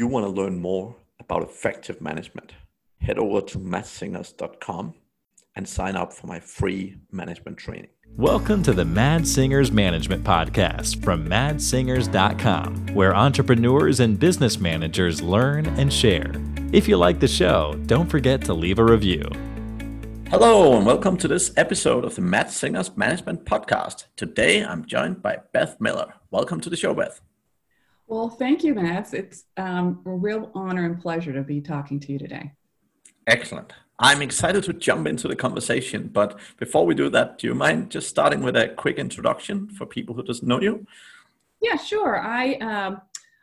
you want to learn more about effective management, head over to madssingers.com and sign up for my free management training. Welcome to the Mads Singers Management Podcast from madssingers.com, where entrepreneurs and business managers learn and share. If you like the show, don't forget to leave a review. Hello, and welcome to this episode of the Mads Singers Management Podcast. Today I'm joined by Beth Miller. Welcome to the show, Beth. Well, thank you, Matt. It's um, a real honor and pleasure to be talking to you today. Excellent. I'm excited to jump into the conversation, but before we do that, do you mind just starting with a quick introduction for people who doesn't know you? Yeah, sure. I um,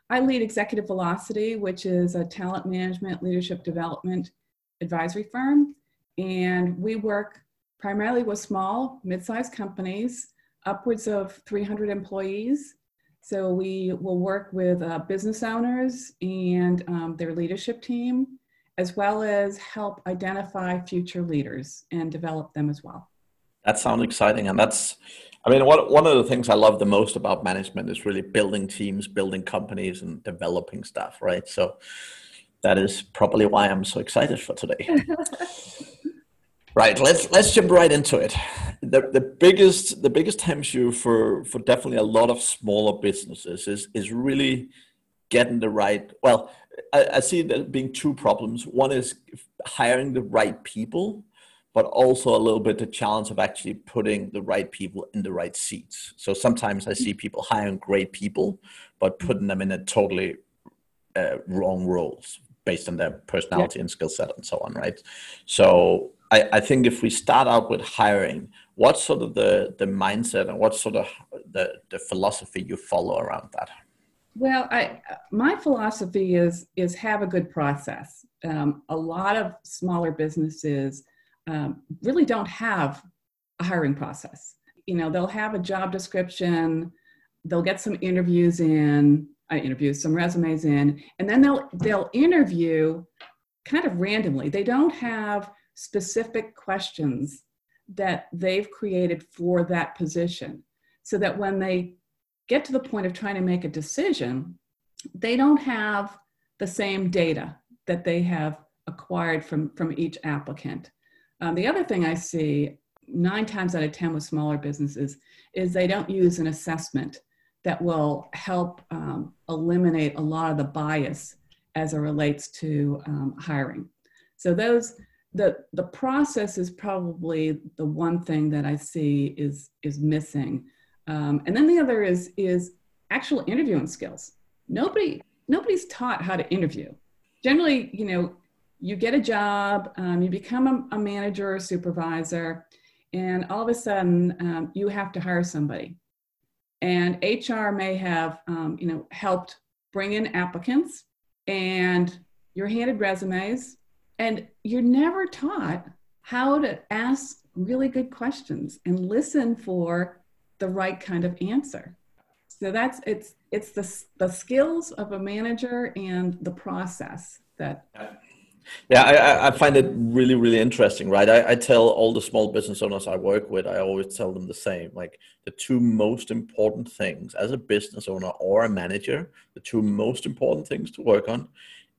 I lead Executive Velocity, which is a talent management leadership development advisory firm, and we work primarily with small, mid-sized companies, upwards of 300 employees so we will work with uh, business owners and um, their leadership team, as well as help identify future leaders and develop them as well. That sounds exciting. And that's, I mean, what, one of the things I love the most about management is really building teams, building companies, and developing stuff, right? So that is probably why I'm so excited for today. Right. Let's let's jump right into it. The the biggest the biggest issue for for definitely a lot of smaller businesses is is really getting the right. Well, I, I see there being two problems. One is hiring the right people, but also a little bit the challenge of actually putting the right people in the right seats. So sometimes I see people hiring great people, but putting them in a totally uh, wrong roles based on their personality yeah. and skill set and so on, right? So I, I think if we start out with hiring, what's sort of the, the mindset and what's sort of the, the philosophy you follow around that? Well, I, my philosophy is is have a good process. Um, a lot of smaller businesses um, really don't have a hiring process. You know, they'll have a job description, they'll get some interviews in, uh, interviews, some resumes in, and then they'll they'll interview kind of randomly. They don't have specific questions that they've created for that position so that when they get to the point of trying to make a decision, they don't have the same data that they have acquired from, from each applicant. Um, the other thing I see nine times out of 10 with smaller businesses is they don't use an assessment that will help um, eliminate a lot of the bias as it relates to um, hiring. So those the the process is probably the one thing that I see is is missing, um, and then the other is is actual interviewing skills. Nobody nobody's taught how to interview. Generally, you know, you get a job, um, you become a, a, manager or supervisor, and all of a sudden um, you have to hire somebody. And HR may have um, you know helped bring in applicants, and you're handed resumes and you're never taught how to ask really good questions and listen for the right kind of answer. So that's it's it's the the skills of a manager and the process that. Yeah, I, I find it really, really interesting, right? I, I tell all the small business owners I work with, I always tell them the same. Like the two most important things as a business owner or a manager, the two most important things to work on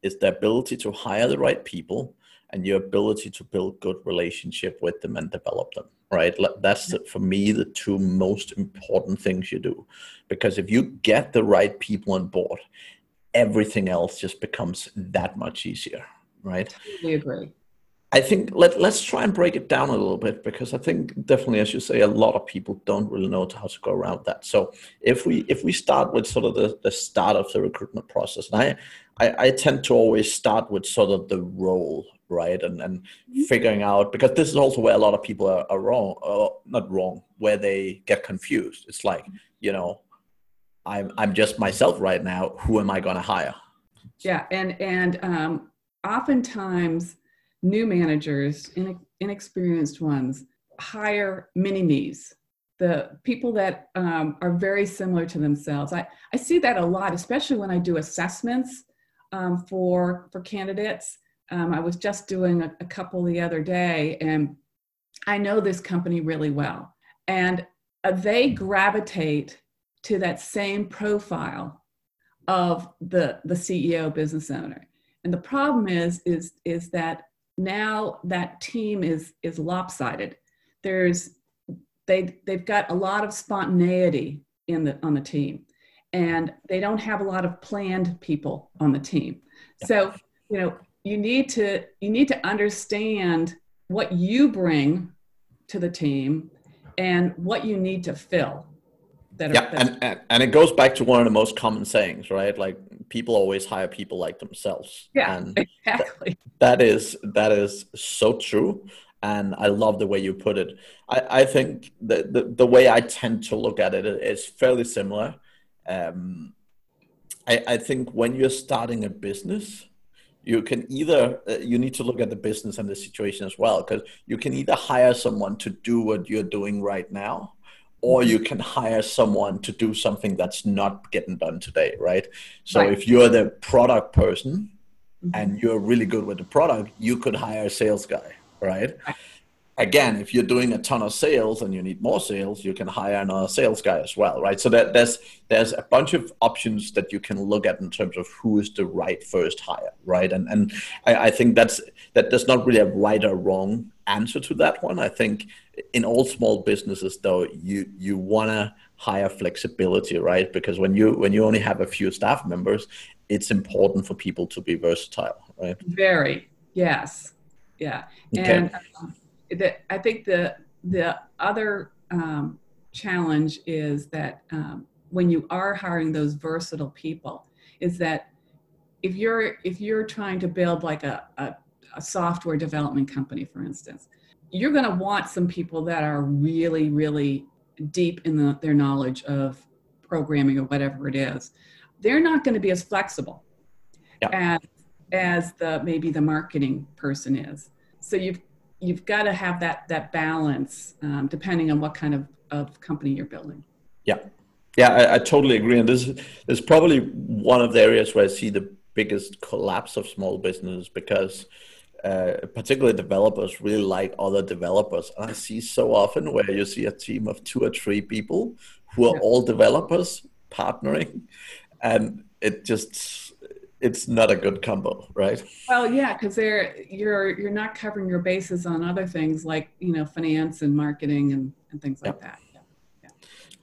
is the ability to hire the right people and your ability to build good relationship with them and develop them right? That's for me the two most important things you do. Because if you get the right people on board everything else just becomes that much easier right? We agree. I think let let's try and break it down a little bit because I think definitely, as you say, a lot of people don't really know how to go around that. So if we if we start with sort of the, the start of the recruitment process, and I, I, I tend to always start with sort of the role, right, and and mm-hmm. figuring out because this is also where a lot of people are, are wrong, or not wrong, where they get confused. It's like you know, I'm I'm just myself right now. Who am I going to hire? Yeah, and and um, oftentimes new managers, inexperienced ones, hire mini me's, the people that um, are very similar to themselves. I, I see that a lot, especially when I do assessments um, for, for candidates. Um, I was just doing a, a couple the other day, and I know this company really well. And uh, they gravitate to that same profile of the the CEO business owner. And the problem is is is that now that team is is lopsided. There's they they've got a lot of spontaneity in the on the team and they don't have a lot of planned people on the team. So, you know, you need to you need to understand what you bring to the team and what you need to fill that yeah, and, and, and it goes back to one of the most common sayings, right? Like people always hire people like themselves. Yeah, and exactly. Th- that is that is so true, and I love the way you put it. I, I think the, the the way I tend to look at it is fairly similar. Um, I, I think when you're starting a business, you can either uh, you need to look at the business and the situation as well because you can either hire someone to do what you're doing right now or you can hire someone to do something that's not getting done today right so right. if you're the product person mm-hmm. and you're really good with the product you could hire a sales guy right, right again, if you're doing a ton of sales and you need more sales, you can hire another sales guy as well, right? So that there's there's a bunch of options that you can look at in terms of who is the right first hire, right? And and I, I think that's that there's not really a right or wrong answer to that one. I think in all small businesses though, you you wanna hire flexibility, right? Because when you when you only have a few staff members, it's important for people to be versatile, right? Very, yes. Yeah. Okay. And um, that I think the the other um, challenge is that um, when you are hiring those versatile people, is that if you're if you're trying to build like a, a, a software development company, for instance, you're going to want some people that are really really deep in the, their knowledge of programming or whatever it is. They're not going to be as flexible yeah. as as the maybe the marketing person is. So you've you've got to have that that balance um, depending on what kind of, of company you're building. Yeah. Yeah I, I, totally agree. And this is probably one of the areas where i see the biggest collapse of small business because uh, particularly developers really like other developers. And i see so often where you see a team of two or three people who are yeah. all developers partnering and it just it's not a good combo, right? Well, yeah, because they're you're you're not covering your bases on other things like you know finance and marketing and, and things like that. Yeah. yeah.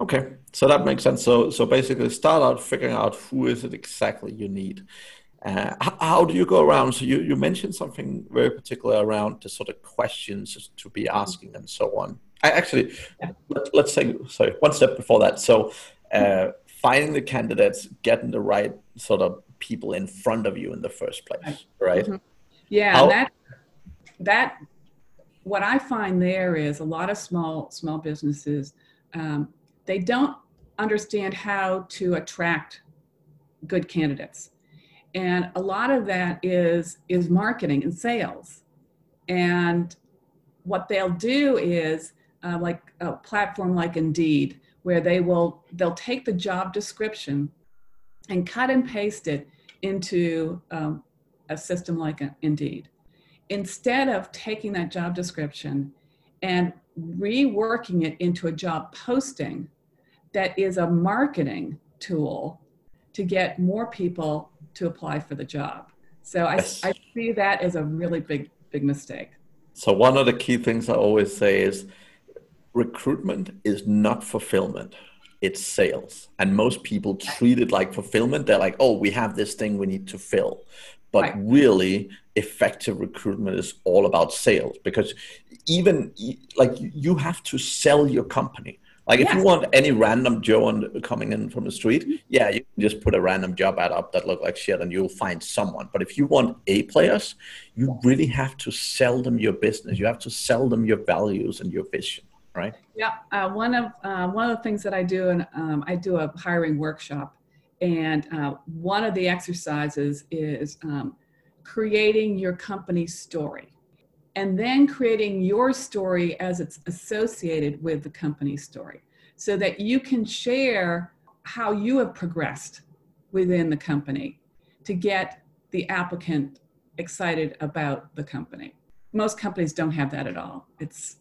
Okay, so that makes sense. So so basically, start out figuring out who is it exactly you need. Uh, how, how, do you go around? So you, you mentioned something very particular around the sort of questions to be asking and so on. I actually yeah. let, us say sorry one step before that. So uh, finding the candidates, getting the right sort of people in front of you in the first place, right? Mm-hmm. Yeah, How- that that what I find there is a lot of small small businesses um, they don't understand how to attract good candidates, and a lot of that is is marketing and sales, and what they'll do is uh, like a platform like Indeed, where they will they'll take the job description and cut and paste it into um, a system like Indeed. Instead of taking that job description and reworking it into a job posting that is a marketing tool to get more people to apply for the job. So I, yes. I see that as a really big, big mistake. So one of the key things I always say is recruitment is not fulfillment it's sales. And most people treat it like fulfillment. They're like, oh, we have this thing we need to fill. But right. really, effective recruitment is all about sales because even like you have to sell your company. Like if you want any random Joe on, coming in from the street, mm-hmm. yeah, you can just put a random job ad up that look like shit and you'll find someone. But if you want A players, you really have to sell them your business. You have to sell them your values and your vision right? Yeah, uh, one of uh, one of the things that I do, and um, I do a hiring workshop, and uh, one of the exercises is um, creating your company story, and then creating your story as it's associated with the company story, so that you can share how you have progressed within the company to get the applicant excited about the company. Most companies don't have that at all. It's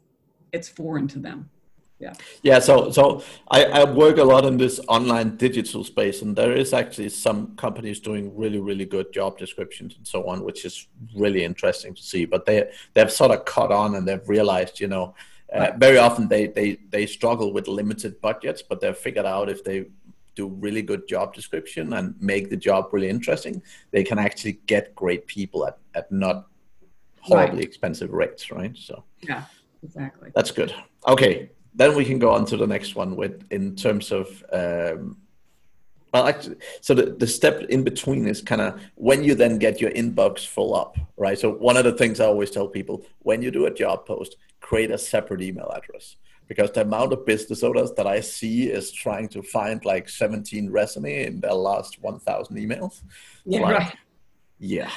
it's foreign to them. yeah. Yeah so so I, I work a lot in this online digital space and there is actually some companies doing really really good job descriptions and so on which is really interesting to see. But they they've sort of caught on and they've realized you know uh, very often they, they they struggle with limited budgets but they've figured out if they do really good job description and make the job really interesting they can actually get great people at, at not horribly right. expensive rates right? So yeah exactly. That's good. Okay then we can go on to the next one with in terms of um, well actually so the, the step in between is kind of when you then get your inbox full up right? So one of the things i always tell people when you do a job post create a separate email address. Because the amount of business owners that i see is trying to find like 17 resume in their last 1000 emails. Yeah like, right. yeah.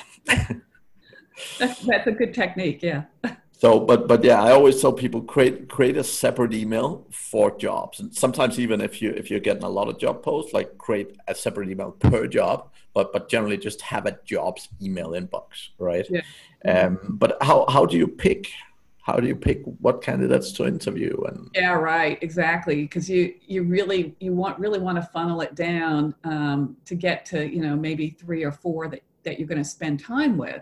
That's, that's a good technique yeah So, but but yeah, I always tell people create create a separate email for jobs, and sometimes even if you if you're getting a lot of job posts, like create a separate email per job, but but generally just have a jobs email inbox, right? Yeah. Um, but how how do you pick? How do you pick what candidates to interview? And yeah, right, exactly, because you you really you want really want to funnel it down um, to get to you know maybe three or four that that you're going to spend time with,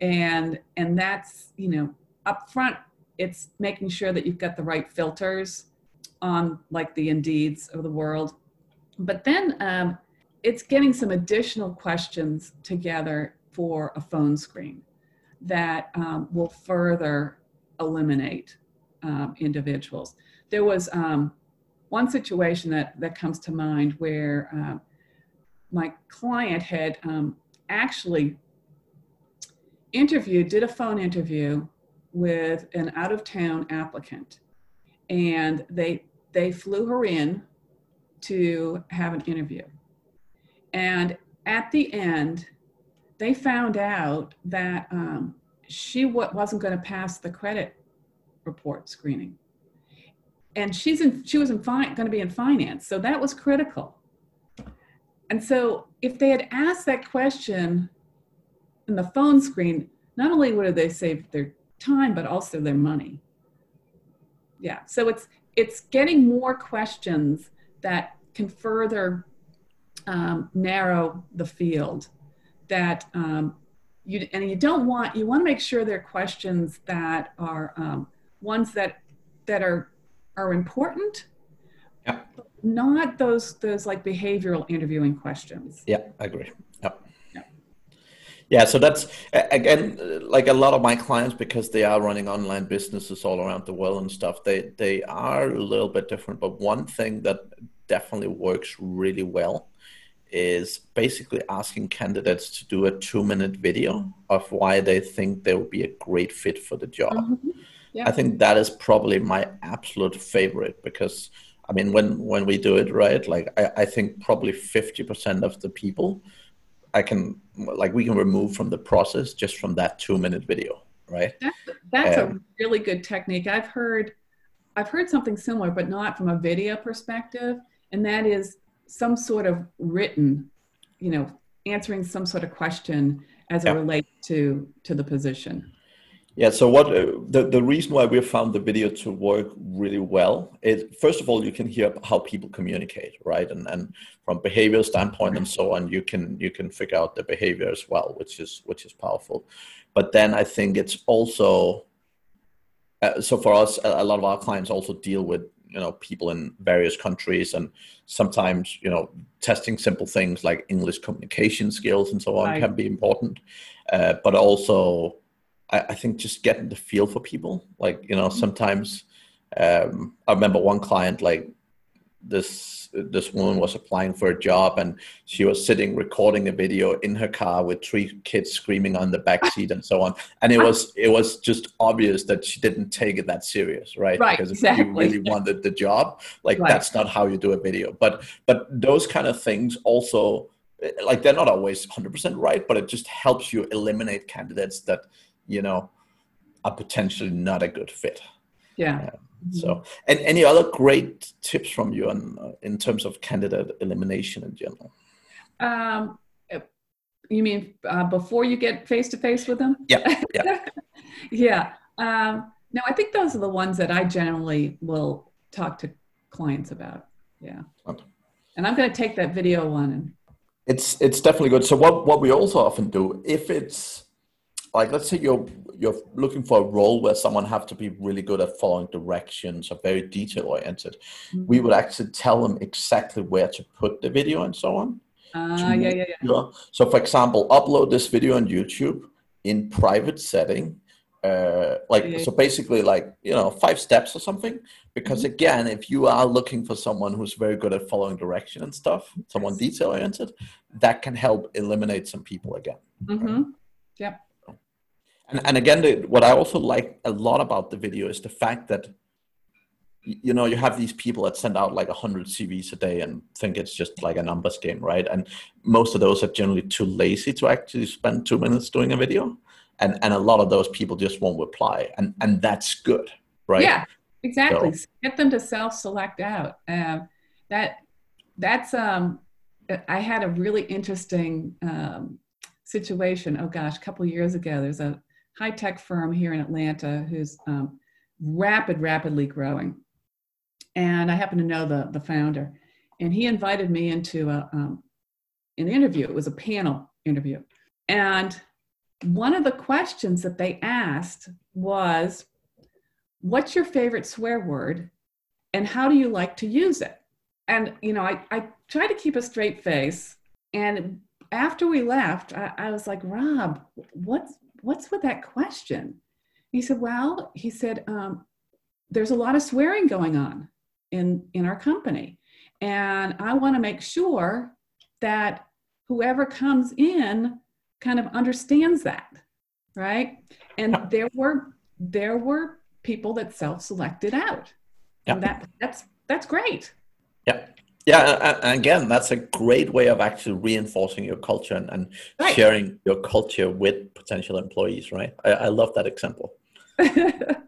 and and that's you know up front, it's making sure that you've got the right filters on like the Indeeds of the world. But then um, it's getting some additional questions together for a phone screen that um, will further eliminate um, individuals. There was um, one situation that, that comes to mind where uh, my client had um, actually interviewed, did a phone interview with an out of town applicant. And they they flew her in to have an interview. And at the end they found out that um, she wasn't going to pass the credit report screening. And she's in she was in going to be in finance so that was critical. And so if they had asked that question in the phone screen not only would have they saved their time but also their money. Yeah so it's it's getting more questions that can further um, narrow the field that um, you and you don't want you want to make sure they're questions that are um, ones that that are are important yeah not those those like behavioral interviewing questions. Yeah i agree. Yeah, so that's again like a lot of my clients because they are running online businesses all around the world and stuff. They they are a little bit different, but one thing that definitely works really well is basically asking candidates to do a two minute video of why they think they would be a great fit for the job. Mm-hmm. Yeah. I think that is probably my absolute favorite because I mean when when we do it right, like I, I think probably fifty percent of the people I can like we can remove from the process just from that two minute video, right? That's, that's um, a really good technique. I've heard I've heard something similar, but not from a video perspective, and that is some sort of written, you know, answering some sort of question as it yeah. relates to to the position. Yeah. So what uh, the the reason why we found the video to work really well is first of all you can hear how people communicate, right? And and from behavioral standpoint and so on, you can you can figure out the behavior as well, which is which is powerful. But then I think it's also uh, so for us, a, a lot of our clients also deal with you know people in various countries and sometimes you know testing simple things like english communication skills and so on right. can be important uh, but also I, I think just getting the feel for people. Like you know, mm-hmm. sometimes um, I remember one client like this this woman was applying for a job and she was sitting recording a video in her car with three kids screaming on the back seat and so on and it was it was just obvious that she didn't take it that serious right, right because exactly. if you really wanted the job like right. that's not how you do a video but but those kind of things also like they're not always 100% right but it just helps you eliminate candidates that you know, are potentially not a good fit. Yeah. Uh, so, and any other great tips from you on uh, in terms of candidate elimination in general? Um, you mean uh, before you get face to face with them? Yeah. Yeah. yeah. Um, no, I think those are the ones that I generally will talk to clients about. Yeah. And I'm going to take that video one and it's it's definitely good. So what what we also often do if it's like let's say you're you're looking for a role where someone have to be really good at following directions or very detail oriented, mm-hmm. we would actually tell them exactly where to put the video and so on. Uh, yeah, yeah, yeah. So for example, upload this video on YouTube in private setting uh, like so basically like you know five steps or something because mm-hmm. again if you are looking for someone who's very good at following direction and stuff someone detail oriented that can help eliminate some people again mm-hmm. right? yep and, and again the, what i also like a lot about the video is the fact that you know you have these people that send out like 100 cvs a day and think it's just like a numbers game right? And most of those are generally too lazy to actually spend two minutes doing a video. And and a lot of those people just won't reply. And and that's good right? Yeah exactly. So. get them to self-select out. Um, that that's um i had a really interesting um, situation. Oh gosh a couple years ago there's a high-tech firm here in atlanta who's um, rapid rapidly growing and i happen to know the the founder and he invited me into a um, an interview it was a panel interview and one of the questions that they asked was, What's your favorite swear word and how do you like to use it? And, you know, I, I try to keep a straight face. And after we left, I, I was like, Rob, what's, what's with that question? He said, Well, he said, um, there's a lot of swearing going on in, in our company. And I want to make sure that whoever comes in kind of understands that, right? And there were there were people that self-selected out. Yeah. And that that's that's great. Yeah. Yeah, and again, that's a great way of actually reinforcing your culture and, and right. sharing your culture with potential employees, right? I, I love that example. yeah,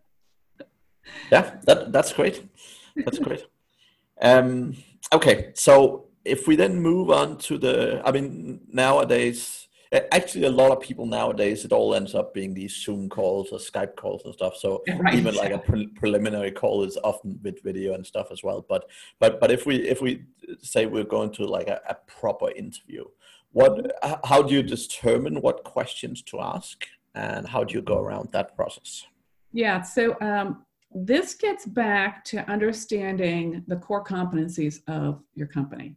that that's great. That's great. Um, okay, so if we then move on to the, I mean, nowadays actually a lot of people nowadays it all ends up being these zoom calls or skype calls and stuff. So right. even like a pre- preliminary call is often with video and stuff as well. But but but if we if we say we're going to like a, a proper interview what how do you determine what questions to ask? And how do you go around that process? Yeah so um, this gets back to understanding the core competencies of your company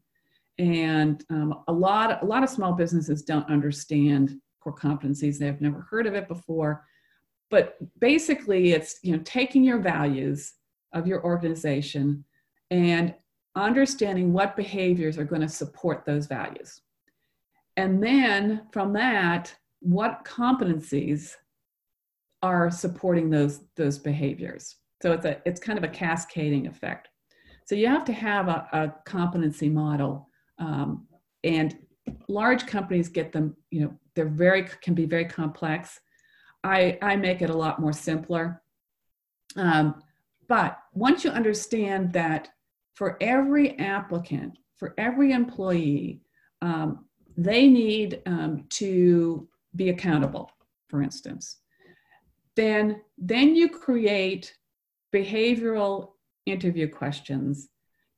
and um, a lot a lot of small businesses don't understand core competencies. They've never heard of it before. But basically it's you know taking your values of your organization and understanding what behaviors are going to support those values. And then from that what competencies are supporting those those behaviors. So it's a it's kind of a cascading effect. So you have to have a, a competency model um, and large companies get them, you know, they're very, can be very complex. I, I make it a lot more simpler. Um, but once you understand that for every applicant, for every employee, um, they need um, to be accountable, for instance, then, then you create behavioral interview questions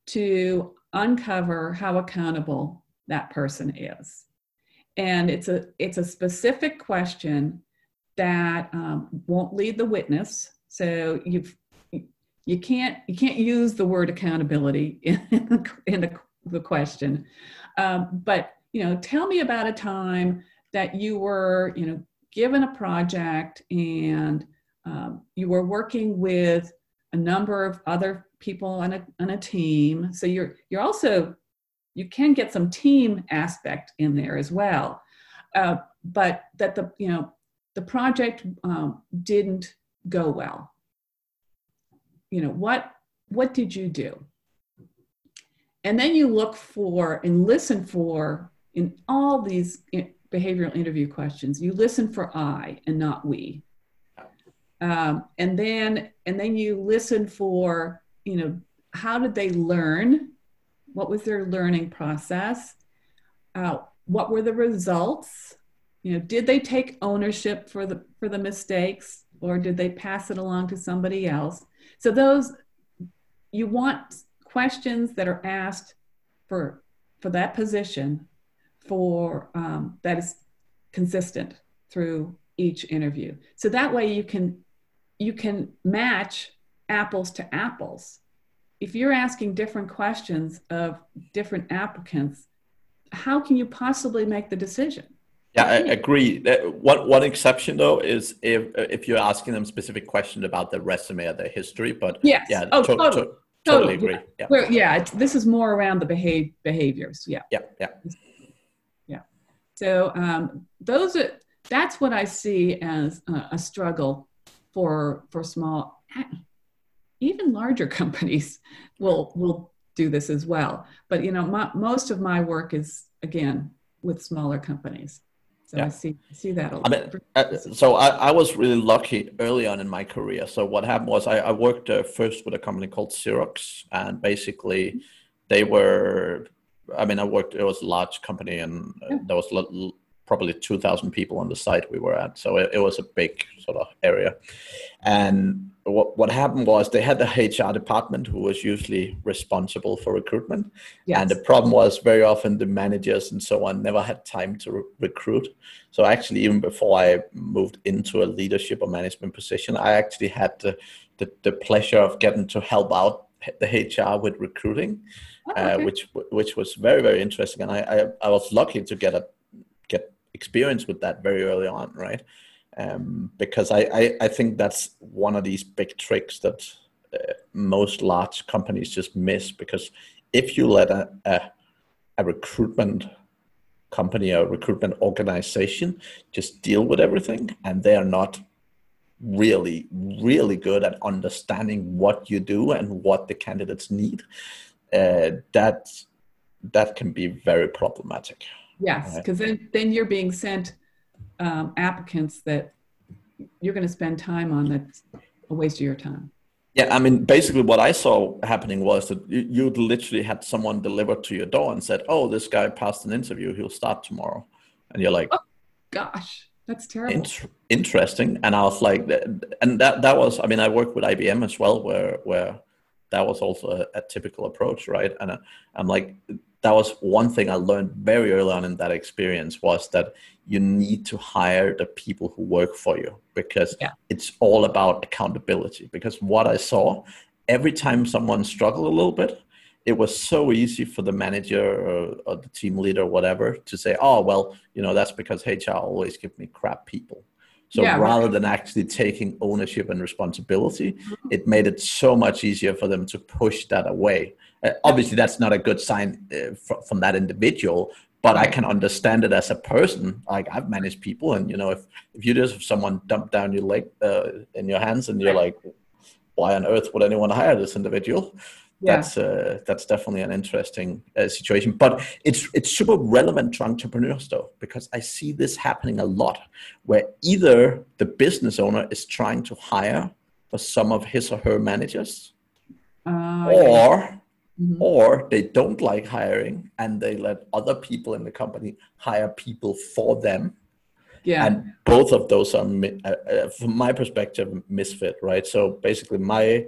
to uncover how accountable that person is. And it's a it's a specific question that um, won't lead the witness. So you've you can't you can't use the word accountability in, the, in the, the question. Um, but you know, tell me about a time that you were you know given a project and um, you were working with a number of other people on a, on a team. So you're, you're also, you can get some team aspect in there as well. Uh, but that the, you know, the project um, didn't go well. You know, what, what did you do? And then you look for and listen for in all these behavioral interview questions, you listen for I and not we. Um, and then and then you listen for you know, how did they learn? What was their learning process? Uh, what were the results? You know, did they take ownership for the for the mistakes, or did they pass it along to somebody else? So those you want questions that are asked for for that position for um, that is consistent through each interview so that way you can you can match apples to apples if you're asking different questions of different applicants how can you possibly make the decision yeah, I agree. One one exception though is if if you're asking them specific questions about their resume or their history. But yes. yeah, oh, to- totally. To- totally agree. Yeah, yeah. yeah this is more around the behave behaviors. Yeah, yeah, yeah, yeah. So um, those are that's what I see as a, a struggle for for small, even larger companies will will do this as well. But you know, my, most of my work is again with smaller companies. So yeah. I see see that a lot. I mean, uh, so I, I was really lucky early on in my career. So what happened was I, I worked uh, first with a company called Xerox, and basically they were. I mean, I worked. It was a large company, and uh, there was probably 2,000 people on the site we were at. So it, it, was a big sort of area. And what, what happened was they had the HR department who was usually responsible for recruitment. Yes. And the problem was very often the managers and so on never had time to re- recruit. So actually, even before I moved into a leadership or management position, I actually had the, the, the pleasure of getting to help out the HR with recruiting. Oh, okay. uh, which which was very very interesting, and I, I, I was lucky to get a experience with that very early on, right? Um, because I, I, I think that's one of these big tricks that uh, most large companies just miss because if you let a, a, a recruitment company or recruitment organization just deal with everything and they are not really really good at understanding what you do and what the candidates need uh, that that can be very problematic Yes, because then, then you're being sent um, applicants that you're going to spend time on that's a waste of your time. Yeah, I mean, basically, what I saw happening was that you, literally had someone delivered to your door and said, "Oh, this guy passed an interview. He'll start tomorrow," and you're like, oh, "Gosh, that's terrible." Int- interesting. And I was like, and that that was. I mean, I worked with IBM as well, where where that was also a, a typical approach, right? And uh, I'm like, that was one thing I learned very early on in that experience was that you need to hire the people who work for you because yeah. it's all about accountability. Because what I saw every time someone struggled a little bit, it was so easy for the manager or, or the team leader or whatever to say, oh, well, you know, that's because HR always give me crap people. So yeah, rather right. than actually taking ownership and responsibility, mm-hmm. it made it so much easier for them to push that away. Uh, obviously, that's not a good sign uh, fr- from that individual, but. I can understand it as a person. Like I've managed people, and you know, if if you just have someone dump down your leg uh, in your hands, and you're like, why on earth would anyone hire this individual? Yeah. That's uh, that's definitely an interesting uh, situation, but it's it's super relevant to entrepreneurs though, because I see this happening a lot, where either the business owner is trying to hire for some of his or her managers, uh, or Mm-hmm. Or they don't like hiring and they let other people in the company hire people for them. Yeah. And both of those are, uh, uh, from my perspective, misfit, right? So basically, my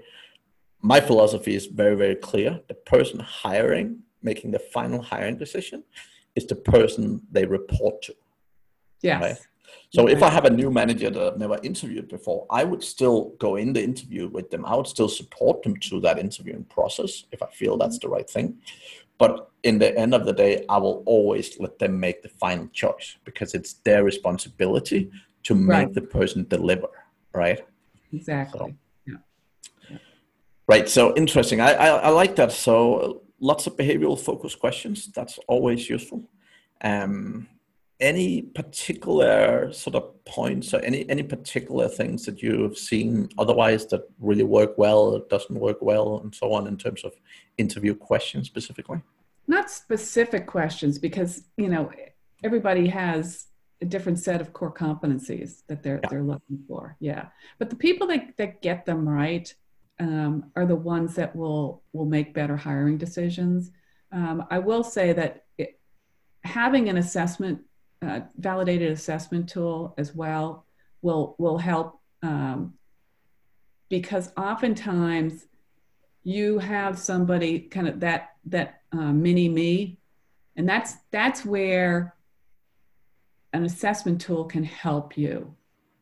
my philosophy is very, very clear. The person hiring, making the final hiring decision, is the person they report to. Yes. Right? So if I have a new manager that I've never interviewed before, I would still go in the interview with them. I would still support them through that interviewing process if I feel that's the right thing. But in the end of the day, I will always let them make the final choice because it's their responsibility to make right. the person deliver, right? Exactly. So, yeah. yeah. Right. So interesting. I, I, I like that. So lots of behavioral focus questions. That's always useful. Um, any particular sort of points or any any particular things that you've seen otherwise that really work well doesn't work well and so on in terms of interview questions specifically? Not specific questions because you know everybody has a different set of core competencies that they're yeah. they're looking for yeah. But the people that, that get them right um, are the ones that will will make better hiring decisions. Um, i will say that it, having an assessment validated assessment tool as well will will help um, because oftentimes you have somebody kind of that that uh, mini me and that's that's where an assessment tool can help you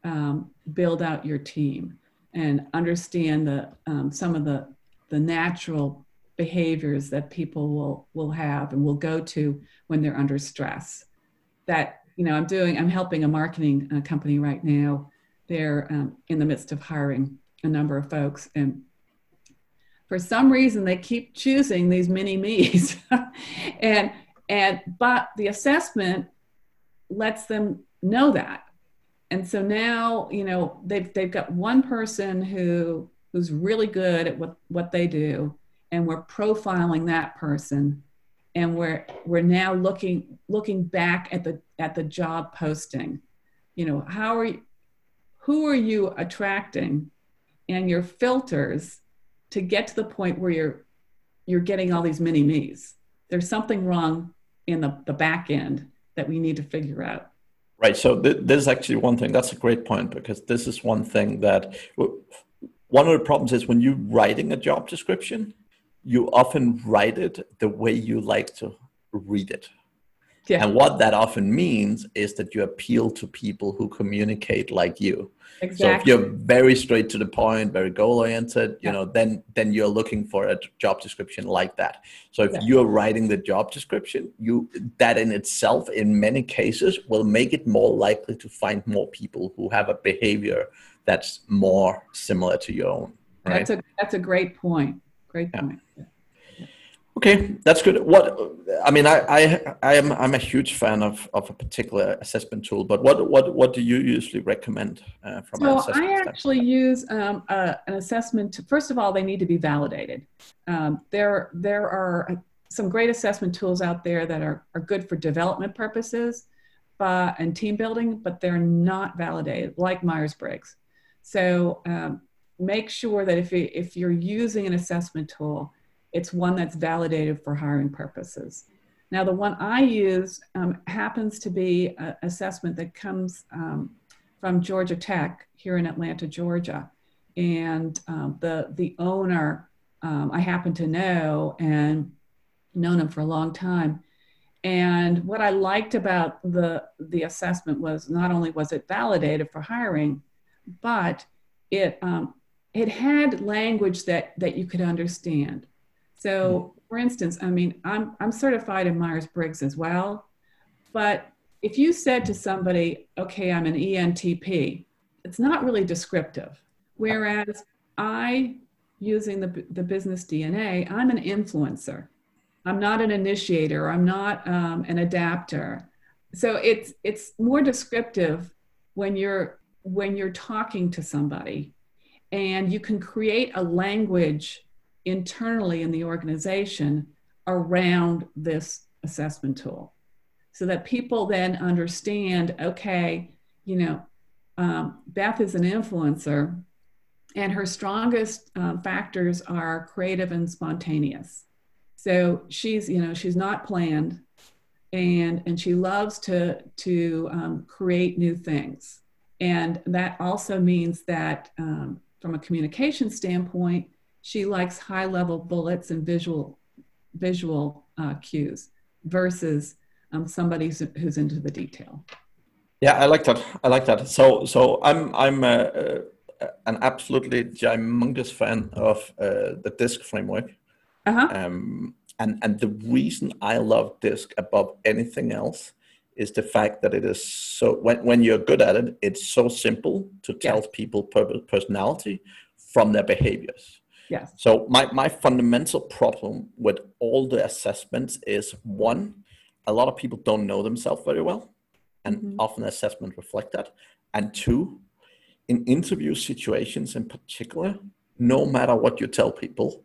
um, build out your team and understand the um, some of the the natural behaviors that people will will have and will go to when they're under stress that you know i'm doing i'm helping a marketing uh, company right now. They're um, in the midst of hiring a number of folks and for some reason they keep choosing these mini me's. And and but the assessment lets them know that. And so now you know they've they've got one person who who's really good at what what they do and we're profiling that person and we're we're now looking looking back at the at the job posting you know how are you who are you attracting and your filters to get to the point where you're you're getting all these mini me's there's something wrong in the, the back end that we need to figure out Right. So th- this is actually one thing. That's a great point because this is one thing that one of the problems is when you're writing a job description, you often write it the way you like to read it. Yeah. And what that often means is that you appeal to people who communicate like you. Exactly. So if you're very straight to the point, very goal oriented, you yeah. know, then then you're looking for a job description like that. So if yeah. you're writing the job description, you that in itself in many cases will make it more likely to find more people who have a behavior that's more similar to your own. Right? That's a that's a great point. Great point. Yeah. Okay, that's good. What I mean, I, I, I am I'm a huge fan of, of a particular assessment tool. But what what what do you usually recommend uh, from? So I actually use um, uh, an assessment. To, first of all, they need to be validated. Um, there there are some great assessment tools out there that are are good for development purposes, but and team building, but they're not validated like Myers Briggs. So um, make sure that if you, if you're using an assessment tool it's one that's validated for hiring purposes. Now, the one I use um, happens to be an assessment that comes um, from Georgia Tech here in Atlanta, Georgia. And um, the, the owner um, I happen to know and known him for a long time. And what I liked about the, the assessment was not only was it validated for hiring, but it, um, it had language that, that you could understand. So, for instance, I mean, I'm, I'm certified in Myers Briggs as well. But if you said to somebody, okay, I'm an ENTP, it's not really descriptive. Whereas I, using the, the business DNA, I'm an influencer. I'm not an initiator. I'm not um, an adapter. So it's it's more descriptive when you're when you're talking to somebody, and you can create a language internally in the organization around this assessment tool. So that people then understand okay you know um, beth is an influencer and her strongest um, factors are creative and spontaneous. So she's you know she's not planned and and she loves to to um, create new things. And that also means that um, from a communication standpoint she likes high level bullets and visual visual uh, cues versus um, somebody who's, who's into the detail. Yeah, I like that. I like that. So, so I'm I'm a, a, an absolutely humongous fan of uh, the DISC framework. Uh-huh. Um, and and the reason I love DISC above anything else is the fact that it is so when when you're good at it, it's so simple to tell yes. people personality from their behaviors. Yes. So my, my fundamental problem with all the assessments is one, a lot of people don't know themselves very well, and mm-hmm. often assessments reflect that. And two, in interview situations in particular, no matter what you tell people,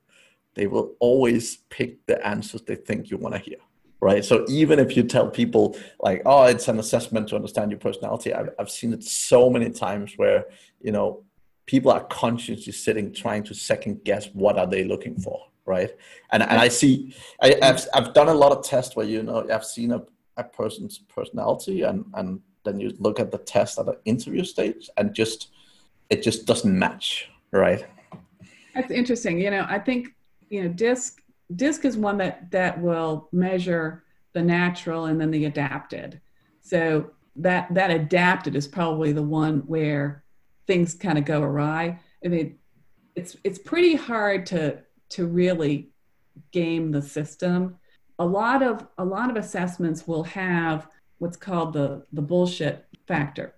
they will always pick the answers they think you want to hear. Right. So even if you tell people like, oh, it's an assessment to understand your personality, I've, I've seen it so many times where, you know, people are consciously sitting trying to second guess what are they looking for right? And and i see I, have I've done a lot of tests where you know i've seen a, a person's personality and and then you look at the test at the interview stage and just it just doesn't match right? That's interesting. You know i think you know, DISC DISC is one that that will measure the natural and then the adapted. So that that adapted is probably the one where things kind of go awry. I mean, it's it's pretty hard to to really game the system. A lot of a lot of assessments will have what's called the the bullshit factor,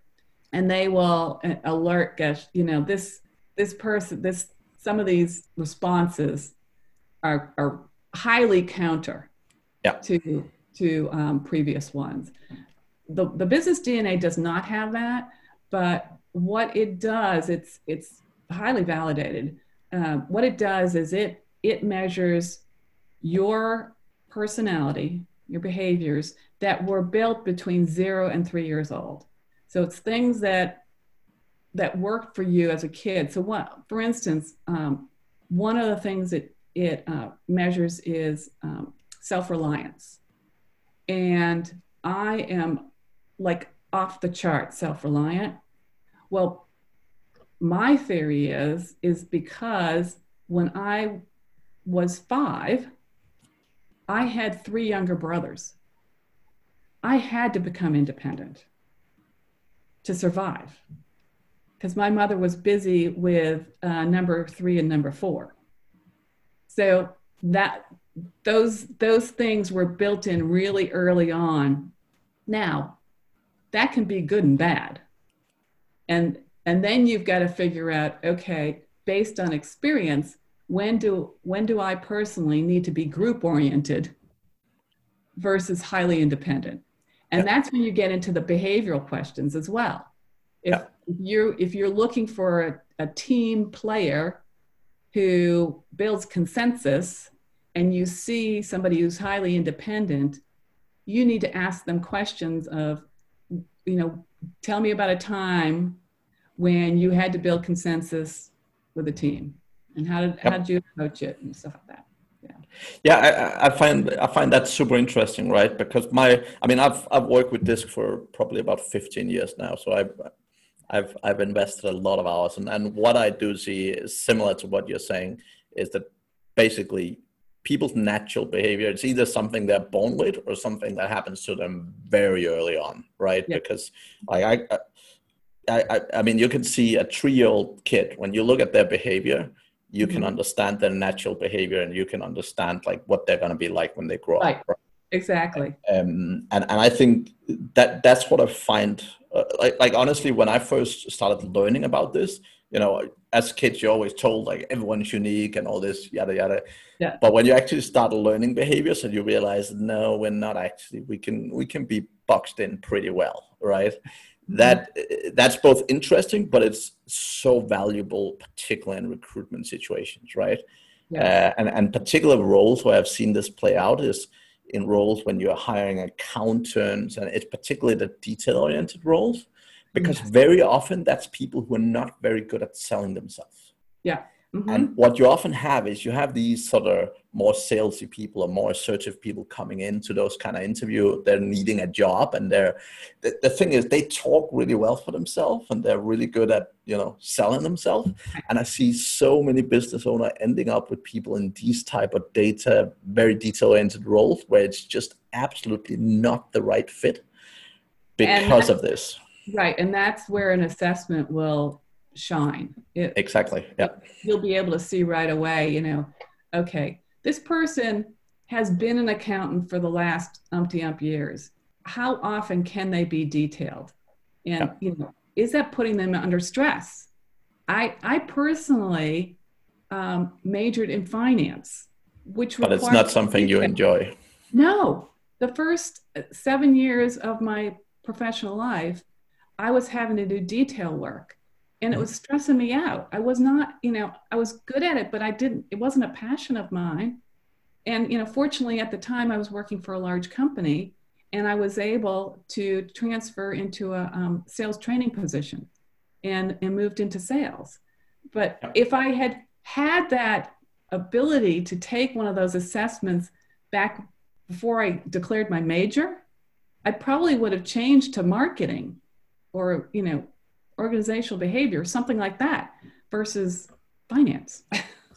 and they will uh, alert guess you know this this person this some of these responses are are highly counter yeah. to to um, previous ones. The the business DNA does not have that, but what it does, it's it's highly validated. Uh, what it does is it it measures your personality, your behaviors that were built between zero and three years old. So it's things that that worked for you as a kid. So what, for instance, um, one of the things that it uh, measures is um, self-reliance, and I am like off the chart self-reliant. Well, my theory is is because when I was five, I had three younger brothers. I had to become independent to survive because my mother was busy with uh, number three and number four. So that those those things were built in really early on. Now, that can be good and bad. And and then you've got to figure out okay, based on experience, when do when do I personally need to be group oriented versus highly independent? And yeah. that's when you get into the behavioral questions as well. If, yeah. you're if you're looking for a, a team player who builds consensus and you see somebody who's highly independent, you need to ask them questions of, you know, tell me about a time when you had to build consensus with a team and how did, how did you approach it and stuff like that. Yeah, yeah I, I, find I find that super interesting, right? Because my, I mean, I've I've worked with DISC for probably about 15 years now, so I've I've I've invested a lot of hours, and, and what I do see is similar to what you're saying is that basically people's natural behavior it's either something they're born with or something that happens to them very early on, right? Yeah. Because I, I I I mean you can see a three year old kid when you look at their behavior you mm-hmm. can understand their natural behavior and you can understand like what they're going to be like when they grow right. up right? Exactly. Um, and and i think that that's what i find uh, like, like honestly when i first started learning about this you know as kids you're always told like everyone's unique and all this yada yada. Yeah. but when you actually start learning behaviors and you realize no we're not actually we can we can be boxed in pretty well right? That that's both interesting but it's so valuable particularly in recruitment situations right? Yeah. uh, and and particular roles where i've seen this play out is in roles when you're hiring accountants and it's particularly the detail oriented roles because yes. very often that's people who are not very good at selling themselves yeah Mm-hmm. And what you often have is you have these sort of more salesy people or more assertive people coming into those kind of interview. They're needing a job, and they're the, the thing is they talk really well for themselves, and they're really good at you know selling themselves. And I see so many business owner ending up with people in these type of data, very detail oriented roles where it's just absolutely not the right fit because of this. Right, and that's where an assessment will shine. It, exactly. Yeah. You'll be able to see right away, you know, okay, this person has been an accountant for the last umpty ump years. How often can they be detailed? And yeah. you know, is that putting them under stress? I I personally um, majored in finance, which but it's not something you enjoy. No, the first seven years of my professional life, I was having to do detail work and it was stressing me out. I was not, you know, I was good at it, but I didn't, it wasn't a passion of mine. And, you know, fortunately at the time I was working for a large company and I was able to transfer into a um, sales training position and, and moved into sales. But if I had had that ability to take one of those assessments back before I declared my major, I probably would have changed to marketing or, you know, organizational behavior, something like that, versus finance.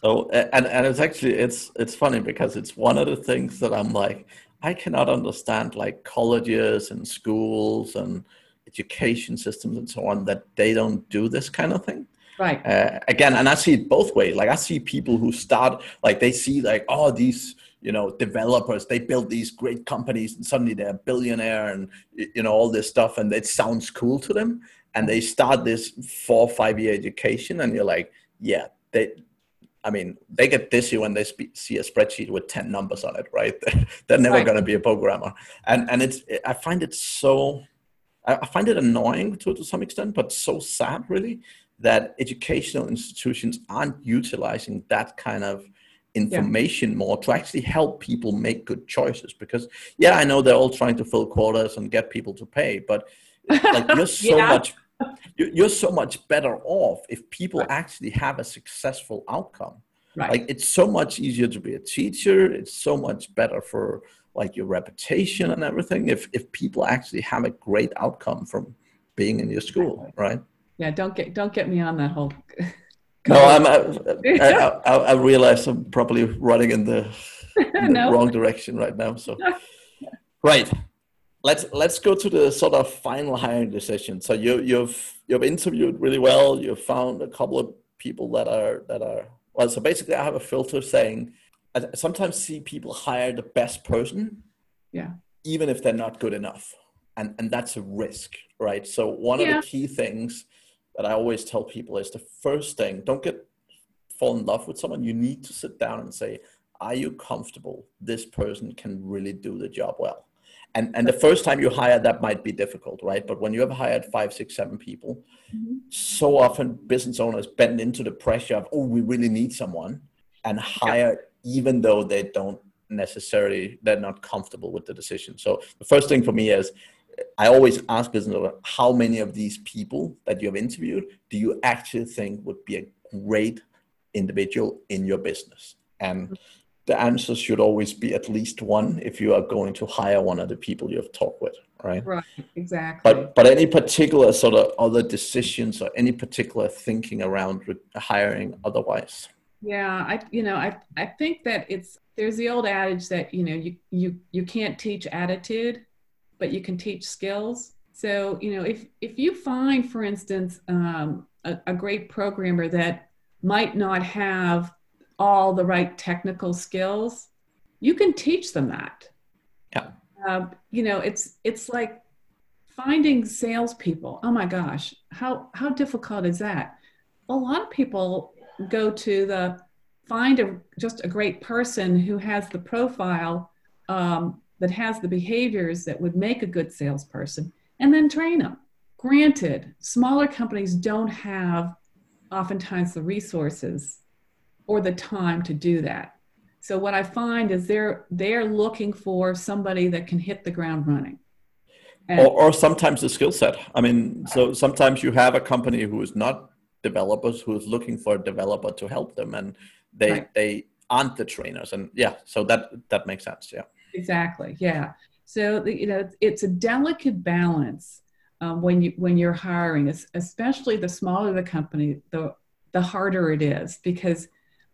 So and and it's actually it's it's funny because it's one of the things that I'm like I cannot understand like colleges and schools and education systems and so on that they don't do this kind of thing. Right. Uh, again, and I see it both ways. Like I see people who start like they see like oh these you know developers they build these great companies and suddenly they're a billionaire and you know all this stuff and it sounds cool to them and they start this four five year education and you're like yeah they I mean, they get dizzy when they spe- see a spreadsheet with 10 numbers on it, right? They're never right. going to be a programmer. And, and it's, I find it so, I find it annoying to, to some extent, but so sad really that educational institutions aren't utilizing that kind of information yeah. more to actually help people make good choices. Because yeah, I know they're all trying to fill quotas and get people to pay, but like you're so yeah. much you're so much better off if people right. actually have a successful outcome. Right. like it's so much easier to be a teacher. It's so much better for like your reputation and everything if if people actually have a great outcome from being in your school right? Yeah don't get don't get me on that whole no i'm I, I, I, I, realize i'm probably running in the, in the wrong direction right now so. Right let's let's go to the sort of final hiring decision. So you you've you've interviewed really well. You've found a couple of people that are that are well. So basically, I have a filter saying I sometimes see people hire the best person, yeah, even if they're not good enough, and and that's a risk, right? So one yeah. of the key things that I always tell people is the first thing: don't get fall in love with someone. You need to sit down and say, "Are you comfortable? This person can really do the job well." And and the first time you hire that might be difficult right but when you have hired five six seven people mm-hmm. so often business owners bend into the pressure of oh we really need someone and hire yeah. even though they don't necessarily they're not comfortable with the decision so the first thing for me is i always ask business owners how many of these people that you have interviewed do you actually think would be a great individual in your business and mm-hmm the answer should always be at least one if you are going to hire one of the people you have talked with right? Right exactly. But but any particular sort of other decisions or any particular thinking around hiring otherwise? Yeah i you know i i think that it's there's the old adage that you know you you you can't teach attitude but you can teach skills. So you know if if you find for instance um, a, a great programmer that might not have all the right technical skills, you can teach them that. Yeah. Uh, you know, it's it's like finding salespeople. Oh my gosh, how how difficult is that? A lot of people go to the find a just a great person who has the profile um, that has the behaviors that would make a good salesperson, and then train them. Granted, smaller companies don't have oftentimes the resources or the time to do that. So what I find is they're they're looking for somebody that can hit the ground running. Or, or sometimes the skill set. I mean, so sometimes you have a company who is not developers who is looking for a developer to help them, and they right. they aren't the trainers. And yeah, so that that makes sense. Yeah. Exactly. Yeah. So the, you know, it's a delicate balance um, when you when you're hiring, especially the smaller the company, the the harder it is because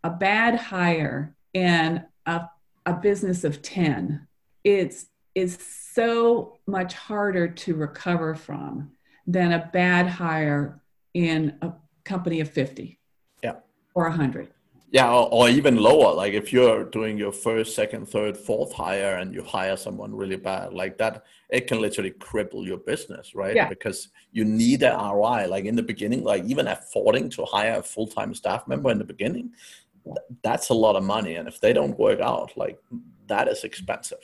a bad hire in a, a business of 10 it's is so much harder to recover from than a bad hire in a company of 50 yeah. or 100 yeah or, or, even lower like if you're doing your first second third fourth hire and you hire someone really bad like that it can literally cripple your business right? Yeah. because you need an roi like in the beginning like even affording to hire a full-time staff member in the beginning that's a lot of money and if they don't work out like that is expensive.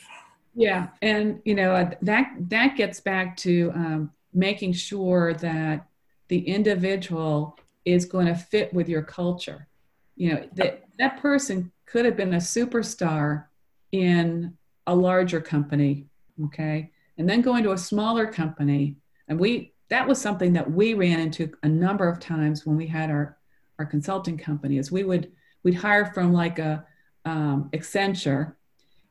Yeah and you know that that gets back to um, making sure that the individual is going to fit with your culture. You know that that person could have been a superstar in a larger company okay? And then going to a smaller company and we that was something that we ran into a number of times when we had our our consulting company is we would we'd hire from like a um, Accenture,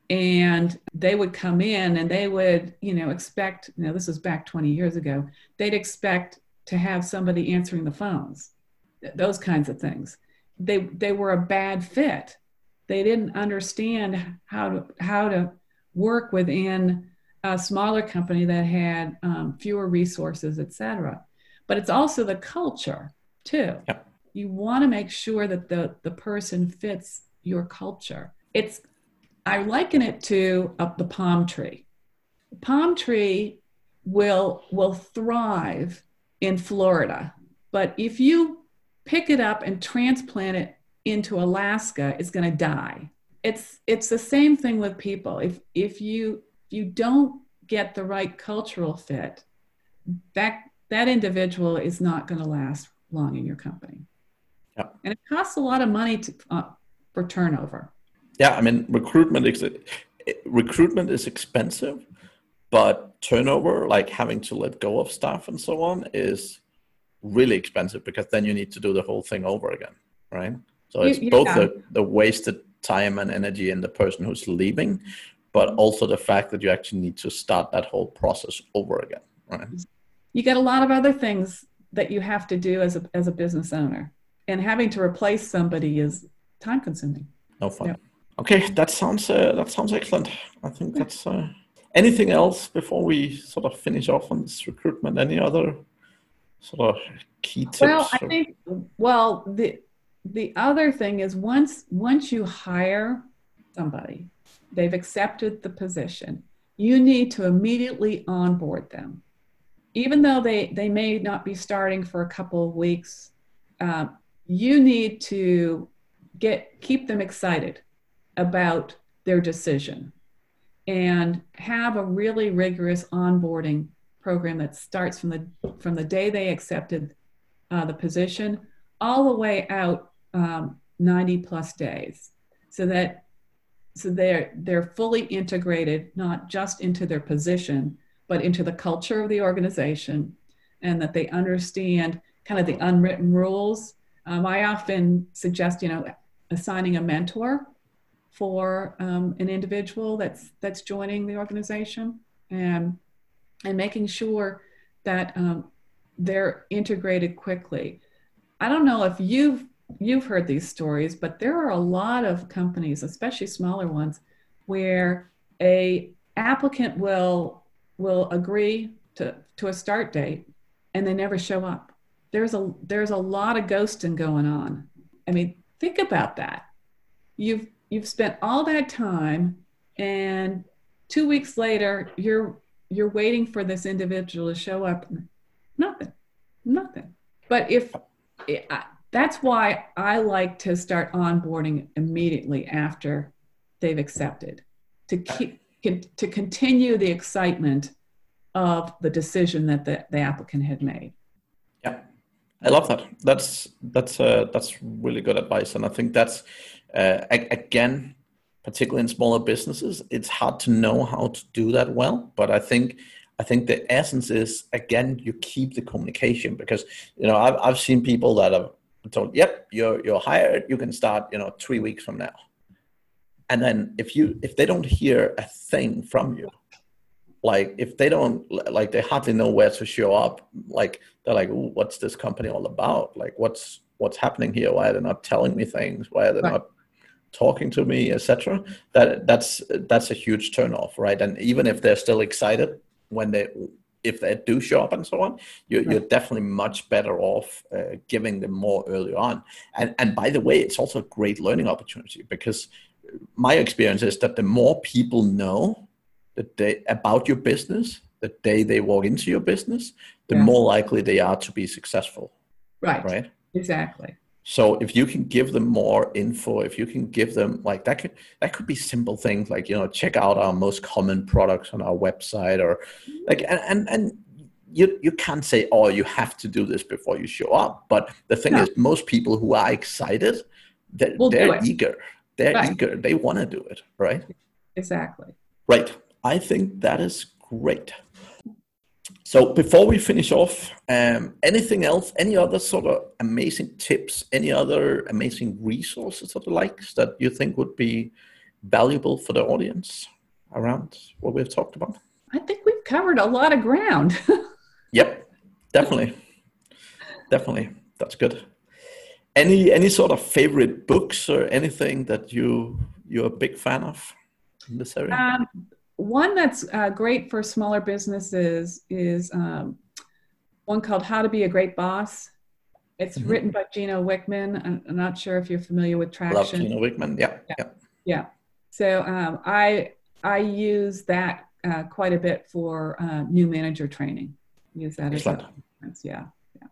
and they would come in and they would, you know, expect. You know, this was back 20 years ago. They'd expect to have somebody answering the phones, those kinds of things. they they were a bad fit. They didn't understand how to how to work within a smaller company that had um, fewer resources, et cetera. But it's also the culture too. Yep. You want to make sure that the the person fits your culture. It's I liken it to uh, the palm tree. The palm tree will will thrive in Florida, but if you pick it up and transplant it into Alaska, it's going to die. It's it's the same thing with people. If if you if you don't get the right cultural fit, that that individual is not going to last long in your company. Yep. And it costs a lot of money to, uh, for turnover. Yeah, I mean recruitment is recruitment is expensive, but turnover, like having to let go of staff and so on, is really expensive because then you need to do the whole thing over again, right? So it's You- both the, the wasted time and energy in the person who's leaving, but also the fact that you actually need to start that whole process over again, right? you get a lot of other things that you have to do as a, as a business owner and having to replace somebody is time consuming No fun. Yeah. Okay, that sounds uh, that sounds excellent. I think that's uh, anything else before we sort of finish off on this recruitment. Any other sort of key tips? well i or- think well the the other thing is once once you hire somebody they've accepted the position you need to immediately onboard them even though they they may not be starting for a couple of weeks um, you need to get keep them excited about their decision and have a really rigorous onboarding program that starts from the from the day they accepted uh, the position all the way out um, 90 plus days so that so they're they're fully integrated not just into their position but into the culture of the organization and that they understand kind of the unwritten rules um, i often suggest you know assigning a mentor for um, an individual that's that's joining the organization and and making sure that um, they're integrated quickly. I don't know if you've you've heard these stories, but there are a lot of companies, especially smaller ones, where a applicant will will agree to to a start date and they never show up. There's a there's a lot of ghosting going on. I mean, think about that. You've you've spent all that time and 2 weeks later you're you're waiting for this individual to show up nothing nothing but if that's why i like to start onboarding immediately after they've accepted to keep to continue the excitement of the decision that the, the applicant had made I love that. That's that's uh, that's really good advice, and I think that's uh, again, particularly in smaller businesses, it's hard to know how to do that well. But I think I think the essence is again you keep the communication because you know I've I've seen people that have told, "Yep, you're you're hired. You can start you know three weeks from now," and then if you if they don't hear a thing from you, like if they don't like they hardly know where to show up like they're like Ooh, what's this company all about? Like what's what's happening here? Why are they not telling me things? Why are they Right. not talking to me? Etc that that's that's a huge turnoff right? And even if they're still excited when they if they do show up and so on you're, you're definitely much better off uh, giving them more early on. And and by the way it's also a great learning opportunity because my experience is that the more people know the day about your business the day they walk into your business the more likely they are to be successful. Right. Right? Exactly. So if you can give them more info if you can give them like that could that could be simple things like you know check out our most common products on our website or like and and, and you you can't say oh you have to do this before you show up. But the thing No. is most people who are excited they're, Will they're eager. They're Right. eager. They want to do it right? Exactly. Right. I think that is great. So before we finish off, um, anything else? Any other sort of amazing tips? Any other amazing resources or the likes that you think would be valuable for the audience around what we've talked about? i think we've covered a lot of ground Yep, definitely, definitely. That's good. any any sort of favorite books or anything that you you're a big fan of in this area? Um, one that's uh, great for smaller businesses is um, one called How to Be a Great Boss. It's mm-hmm. written by Gino Wickman. I'm, I'm, not sure if you're familiar with Traction. Love Gino Wickman. Yeah, yeah. yeah. yeah. So um, I I use that uh, quite a bit for uh, new manager training. Use that Excellent. as a yeah, yeah.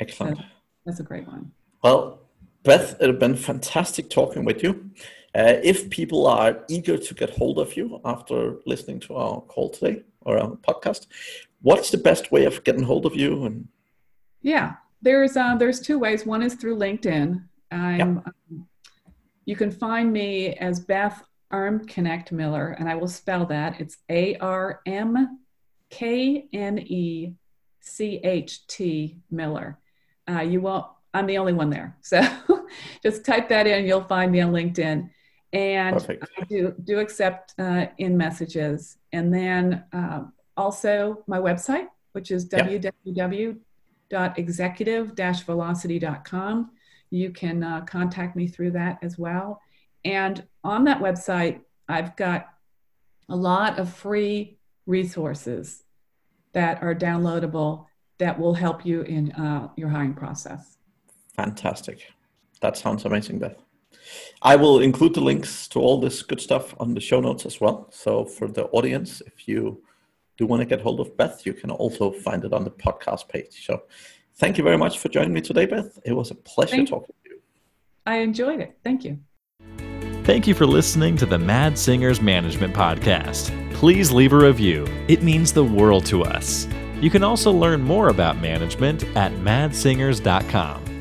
Excellent. So that's a great one. Well, Beth, it has been fantastic talking with you. Uh, if people are eager to get hold of you after listening to our call today or our podcast, what's the best way of getting hold of you? And yeah, there's uh, there's two ways. One is through LinkedIn. I'm, um, you can find me as Beth Armknecht Miller, and I will spell that. It's A R M K N E C H T Miller. Uh, you won't. I'm the only one there, so just type that in. You'll find me on LinkedIn, and Perfect. I do do accept uh, in messages, and then uh, also my website, which is yep. www.executive-velocity.com. You can uh, contact me through that as well. And on that website, I've got a lot of free resources that are downloadable that will help you in uh, your hiring process. Fantastic. That sounds amazing, Beth. I will include the links to all this good stuff on the show notes as well. So for the audience, if you do want to get hold of Beth, you can also find it on the podcast page. So thank you very much for joining me today, Beth. It was a pleasure thank talking to you. I enjoyed it. Thank you. Thank you for listening to the Mads Singers Management Podcast. Please leave a review, it means the world to us. You can also learn more about management at madssingers.com.